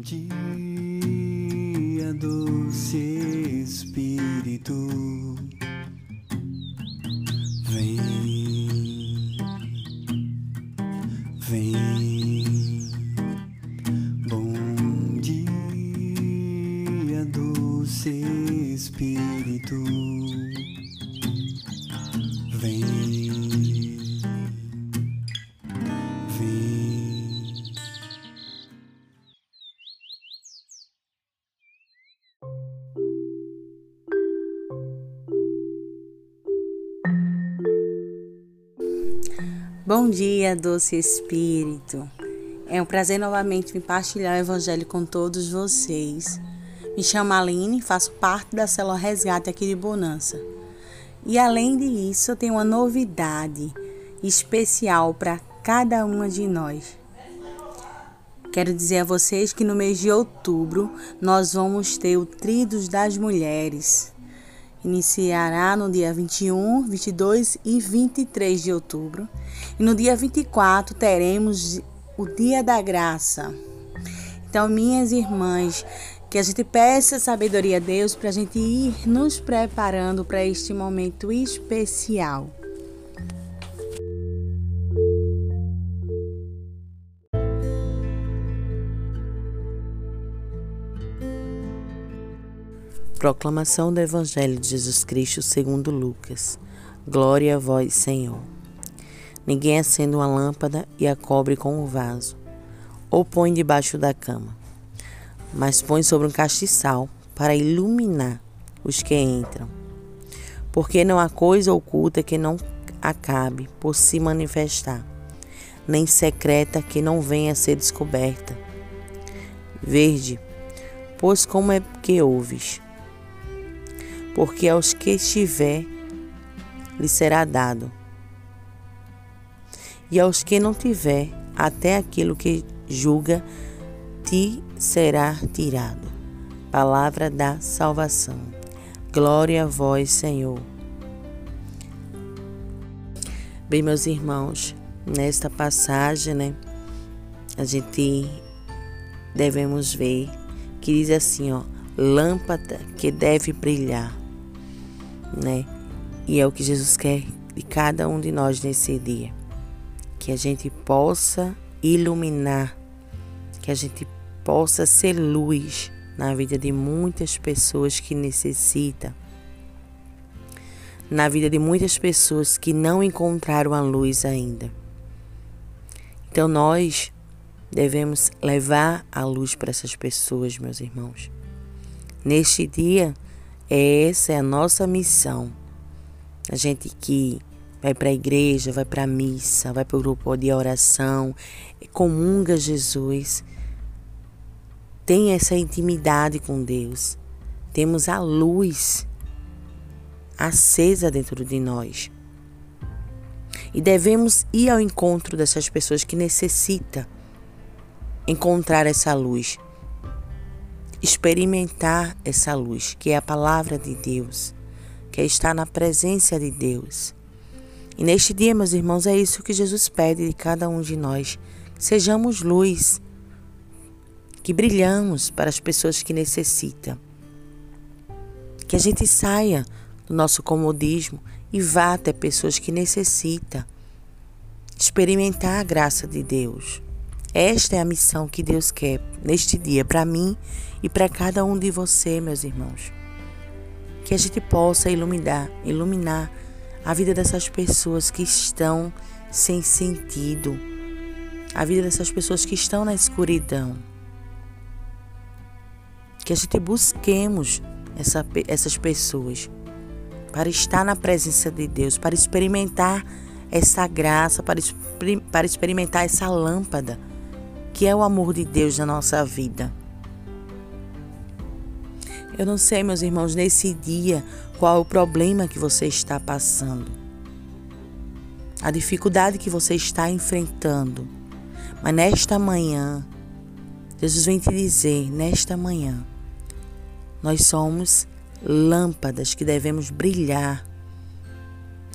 dia, doce Espírito, Bom dia, doce Espírito. É um prazer novamente me partilhar o Evangelho com todos vocês. Me chamo Aline, faço parte da célula Resgate aqui de Bonança. E além disso, eu tenho uma novidade especial para cada uma de nós. Quero dizer a vocês que no mês de outubro nós vamos ter o Tridos das Mulheres. Iniciará no dia 21, 22 e 23 de outubro. E no dia 24 teremos o Dia da Graça. Então, minhas irmãs, que a gente peça sabedoria a Deus para a gente ir nos preparando para este momento especial. Proclamação do Evangelho de Jesus Cristo segundo Lucas. Glória a vós, Senhor. Ninguém acende uma lâmpada e a cobre com um vaso, ou põe debaixo da cama, mas põe sobre um castiçal para iluminar os que entram. Porque não há coisa oculta que não acabe por se manifestar, nem secreta que não venha a ser descoberta. Verde, pois como é que ouves? Porque aos que estiver lhe será dado, e aos que não tiver, até aquilo que julga te será tirado. Palavra da salvação. Glória a vós, Senhor. Bem, meus irmãos, nesta passagem, né, a gente devemos ver que diz assim, ó, lâmpada que deve brilhar, né? E é o que Jesus quer de cada um de nós nesse dia que a gente possa iluminar, que a gente possa ser luz na vida de muitas pessoas que necessitam, na vida de muitas pessoas que não encontraram a luz ainda. Então nós devemos levar a luz para essas pessoas, meus irmãos. Neste dia, essa é a nossa missão. A gente que vai para a igreja, vai para a missa, vai para o grupo de oração, comunga Jesus, tem essa intimidade com Deus. Temos a luz acesa dentro de nós. E devemos ir ao encontro dessas pessoas que necessitam encontrar essa luz, experimentar essa luz, que é a palavra de Deus, que é estar na presença de Deus. E neste dia, meus irmãos, é isso que Jesus pede de cada um de nós. Sejamos luz, que brilhamos para as pessoas que necessitam. Que a gente saia do nosso comodismo e vá até pessoas que necessitam experimentar a graça de Deus. Esta é a missão que Deus quer neste dia para mim e para cada um de você, meus irmãos. Que a gente possa iluminar, iluminar a vida dessas pessoas que estão sem sentido, a vida dessas pessoas que estão na escuridão. Que a gente busquemos essa, essas pessoas para estar na presença de Deus, para experimentar essa graça, para, para experimentar essa lâmpada que é o amor de Deus na nossa vida. Eu não sei, meus irmãos, nesse dia qual é o problema que você está passando, a dificuldade que você está enfrentando. Mas nesta manhã, Jesus vem te dizer: nesta manhã, nós somos lâmpadas que devemos brilhar.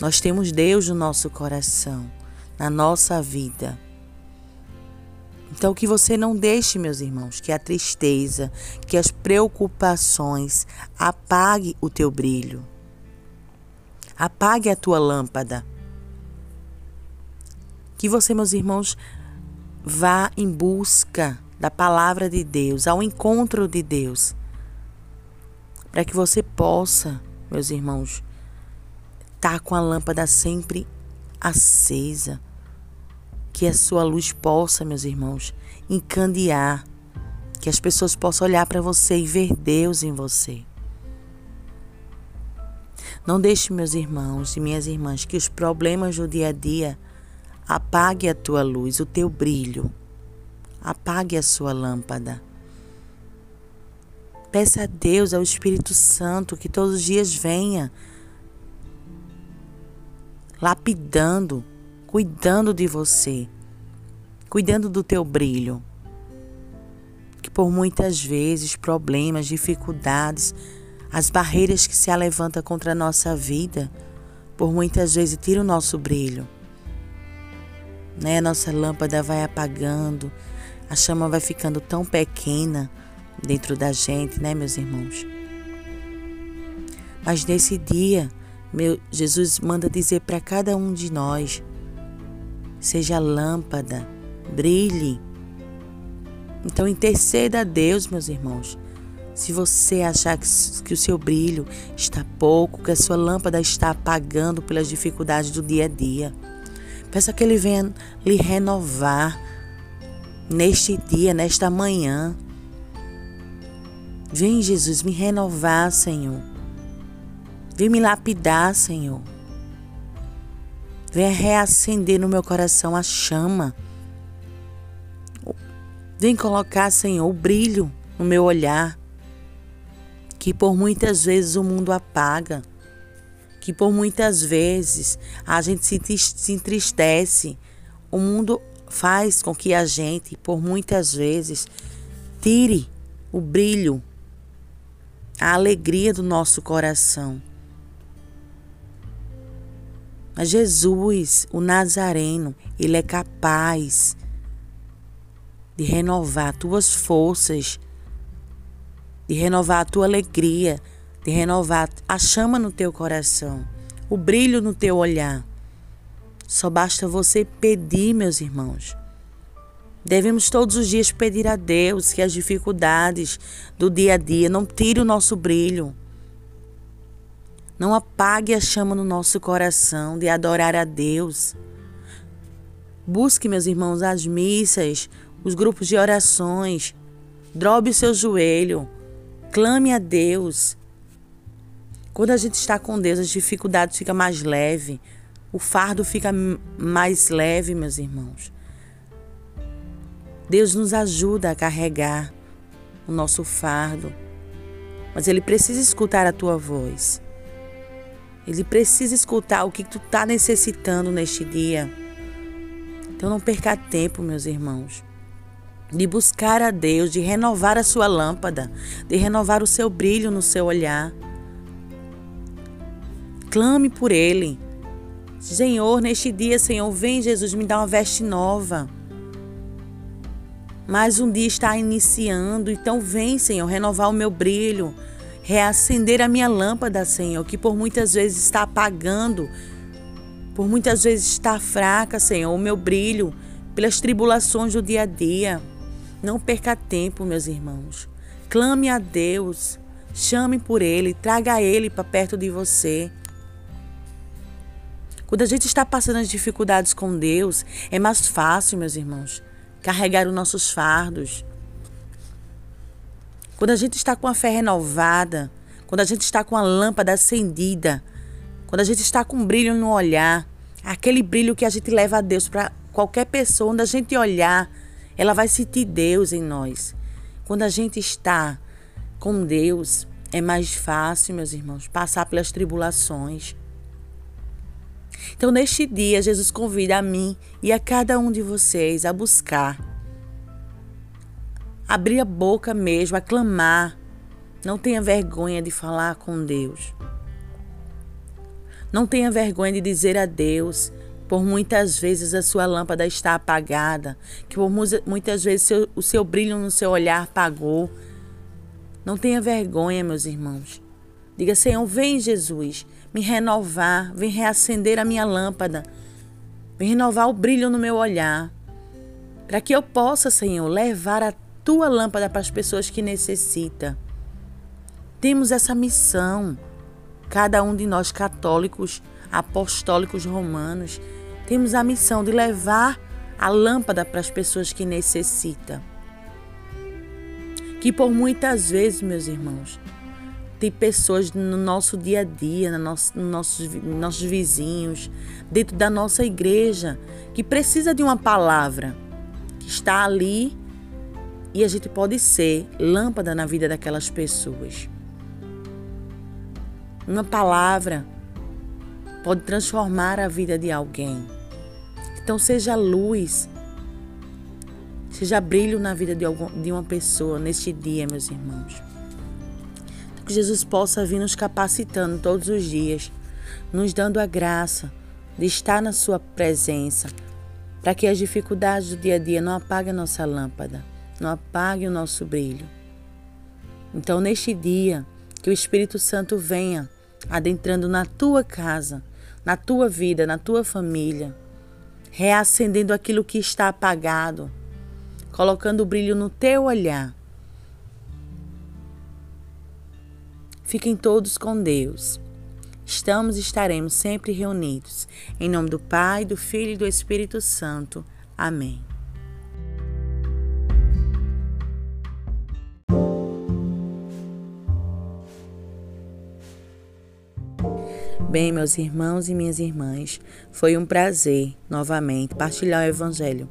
Nós temos Deus no nosso coração, na nossa vida. Então, que você não deixe, meus irmãos, que a tristeza, que as preocupações apague o teu brilho. Apague a tua lâmpada. Que você, meus irmãos, vá em busca da palavra de Deus, ao encontro de Deus, para que você possa, meus irmãos, estar tá com a lâmpada sempre acesa que a sua luz possa, meus irmãos, encandear, que as pessoas possam olhar para você e ver Deus em você. Não deixe, meus irmãos e minhas irmãs, que os problemas do dia a dia apague a tua luz, o teu brilho. Apague a sua lâmpada. Peça a Deus, ao Espírito Santo, que todos os dias venha lapidando cuidando de você, cuidando do teu brilho. Que por muitas vezes problemas, dificuldades, as barreiras que se alevantam contra a nossa vida, por muitas vezes tira o nosso brilho. Né? A nossa lâmpada vai apagando, a chama vai ficando tão pequena dentro da gente, né, meus irmãos? Mas nesse dia, meu Jesus manda dizer para cada um de nós seja lâmpada, brilhe. Então interceda a Deus, meus irmãos. Se você achar que, que, o seu brilho está pouco, que a sua lâmpada está apagando pelas dificuldades do dia a dia, peça que Ele venha lhe renovar neste dia, nesta manhã. Vem, Jesus, me renovar, Senhor. Vem me lapidar, Senhor. Venha reacender no meu coração a chama. Vem colocar, Senhor, o brilho no meu olhar, que por muitas vezes o mundo apaga, que por muitas vezes a gente se entristece. O mundo faz com que a gente, por muitas vezes, tire o brilho, a alegria do nosso coração. Mas Jesus, o Nazareno, ele é capaz de renovar tuas forças, de renovar a tua alegria, de renovar a chama no teu coração, o brilho no teu olhar. Só basta você pedir, meus irmãos. Devemos todos os dias pedir a Deus que as dificuldades do dia a dia não tirem o nosso brilho. Não apague a chama no nosso coração de adorar a Deus. Busque, meus irmãos, as missas, os grupos de orações. Drobe o seu joelho. Clame a Deus. Quando a gente está com Deus, as dificuldades ficam mais leve. O fardo fica mais leve, meus irmãos. Deus nos ajuda a carregar o nosso fardo, mas Ele precisa escutar a tua voz. Ele precisa escutar o que tu está necessitando neste dia. Então não perca tempo, meus irmãos, de buscar a Deus, de renovar a sua lâmpada, de renovar o seu brilho no seu olhar. Clame por Ele. Senhor, neste dia, Senhor, vem Jesus me dá uma veste nova. Mais um dia está iniciando, então vem, Senhor, renovar o meu brilho reacender a minha lâmpada, Senhor, que por muitas vezes está apagando, por muitas vezes está fraca, Senhor, o meu brilho pelas tribulações do dia a dia. Não perca tempo, meus irmãos. Clame a Deus, chame por Ele, traga Ele para perto de você. Quando a gente está passando as dificuldades com Deus, é mais fácil, meus irmãos, carregar os nossos fardos quando a gente está com a fé renovada, quando a gente está com a lâmpada acendida, quando a gente está com um brilho no olhar, aquele brilho que a gente leva a Deus para qualquer pessoa, onde a gente olhar, ela vai sentir Deus em nós. Quando a gente está com Deus, é mais fácil, meus irmãos, passar pelas tribulações. Então, neste dia, Jesus convida a mim e a cada um de vocês a buscar abrir a boca mesmo, aclamar. Não tenha vergonha de falar com Deus. Não tenha vergonha de dizer a Deus por muitas vezes a sua lâmpada está apagada, que por muitas vezes seu, o seu brilho no seu olhar apagou. Não tenha vergonha, meus irmãos. Diga, Senhor, vem Jesus, me renovar, vem reacender a minha lâmpada, vem renovar o brilho no meu olhar, para que eu possa, Senhor, levar a tua lâmpada para as pessoas que necessitam. Temos essa missão, cada um de nós católicos, apostólicos romanos, temos a missão de levar a lâmpada para as pessoas que necessitam. Que por muitas vezes, meus irmãos, tem pessoas no nosso dia a dia, no nosso, no nossos, nossos vizinhos, dentro da nossa igreja, que precisa de uma palavra, que está ali e a gente pode ser lâmpada na vida daquelas pessoas. Uma palavra pode transformar a vida de alguém. Então seja luz, seja brilho na vida de, algum, de uma pessoa neste dia, meus irmãos. Que Jesus possa vir nos capacitando todos os dias, nos dando a graça de estar na Sua presença, para que as dificuldades do dia a dia não apaguem a nossa lâmpada, não apaguem o nosso brilho. Então, neste dia, que o Espírito Santo venha adentrando na tua casa, na tua vida, na tua família, reacendendo aquilo que está apagado, colocando o brilho no teu olhar. Fiquem todos com Deus. Estamos e estaremos sempre reunidos. Em nome do Pai, do Filho e do Espírito Santo. Amém. Bem, meus irmãos e minhas irmãs, foi um prazer novamente partilhar o Evangelho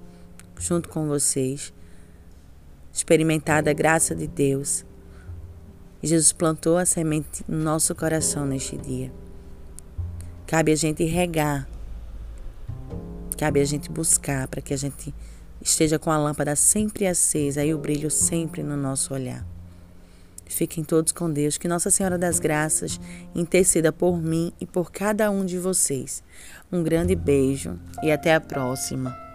junto com vocês, experimentar da graça de Deus. Jesus plantou a semente no nosso coração neste dia. Cabe a gente regar, cabe a gente buscar para que a gente esteja com a lâmpada sempre acesa e o brilho sempre no nosso olhar. Fiquem todos com Deus, que Nossa Senhora das Graças interceda por mim e por cada um de vocês. Um grande beijo e até a próxima.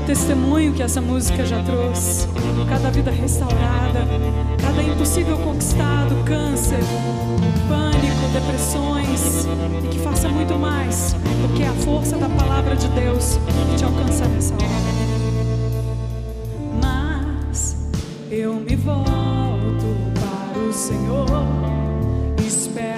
Cada testemunho que essa música já trouxe, cada vida restaurada, cada impossível conquistado, câncer, pânico, depressões, e que faça muito mais do que a força da palavra de Deus que te alcança nessa hora. Mas eu me volto para o Senhor, espero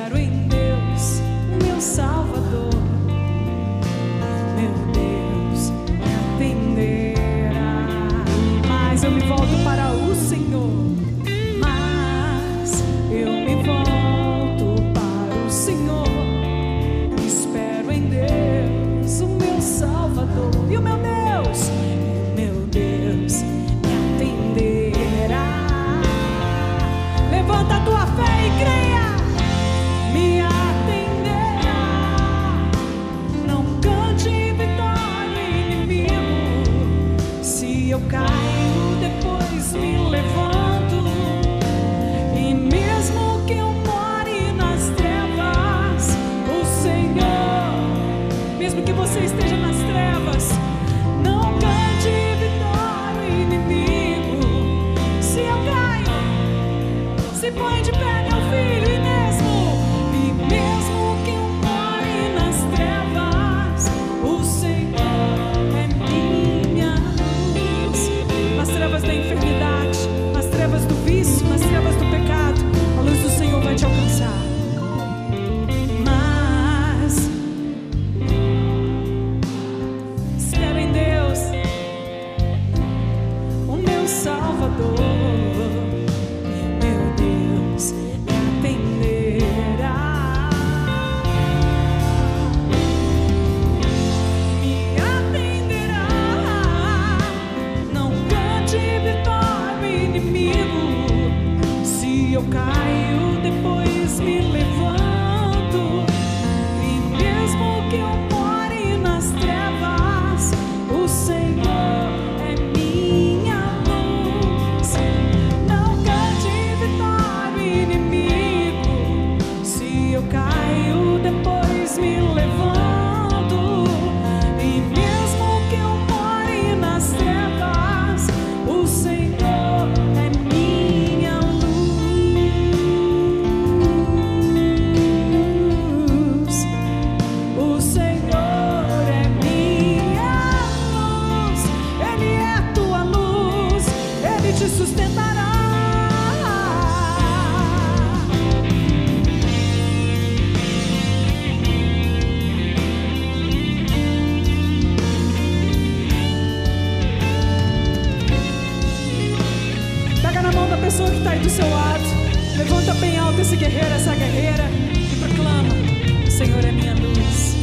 está aí do seu lado, levanta bem alto esse guerreiro, essa guerreira e proclama: O Senhor é minha luz.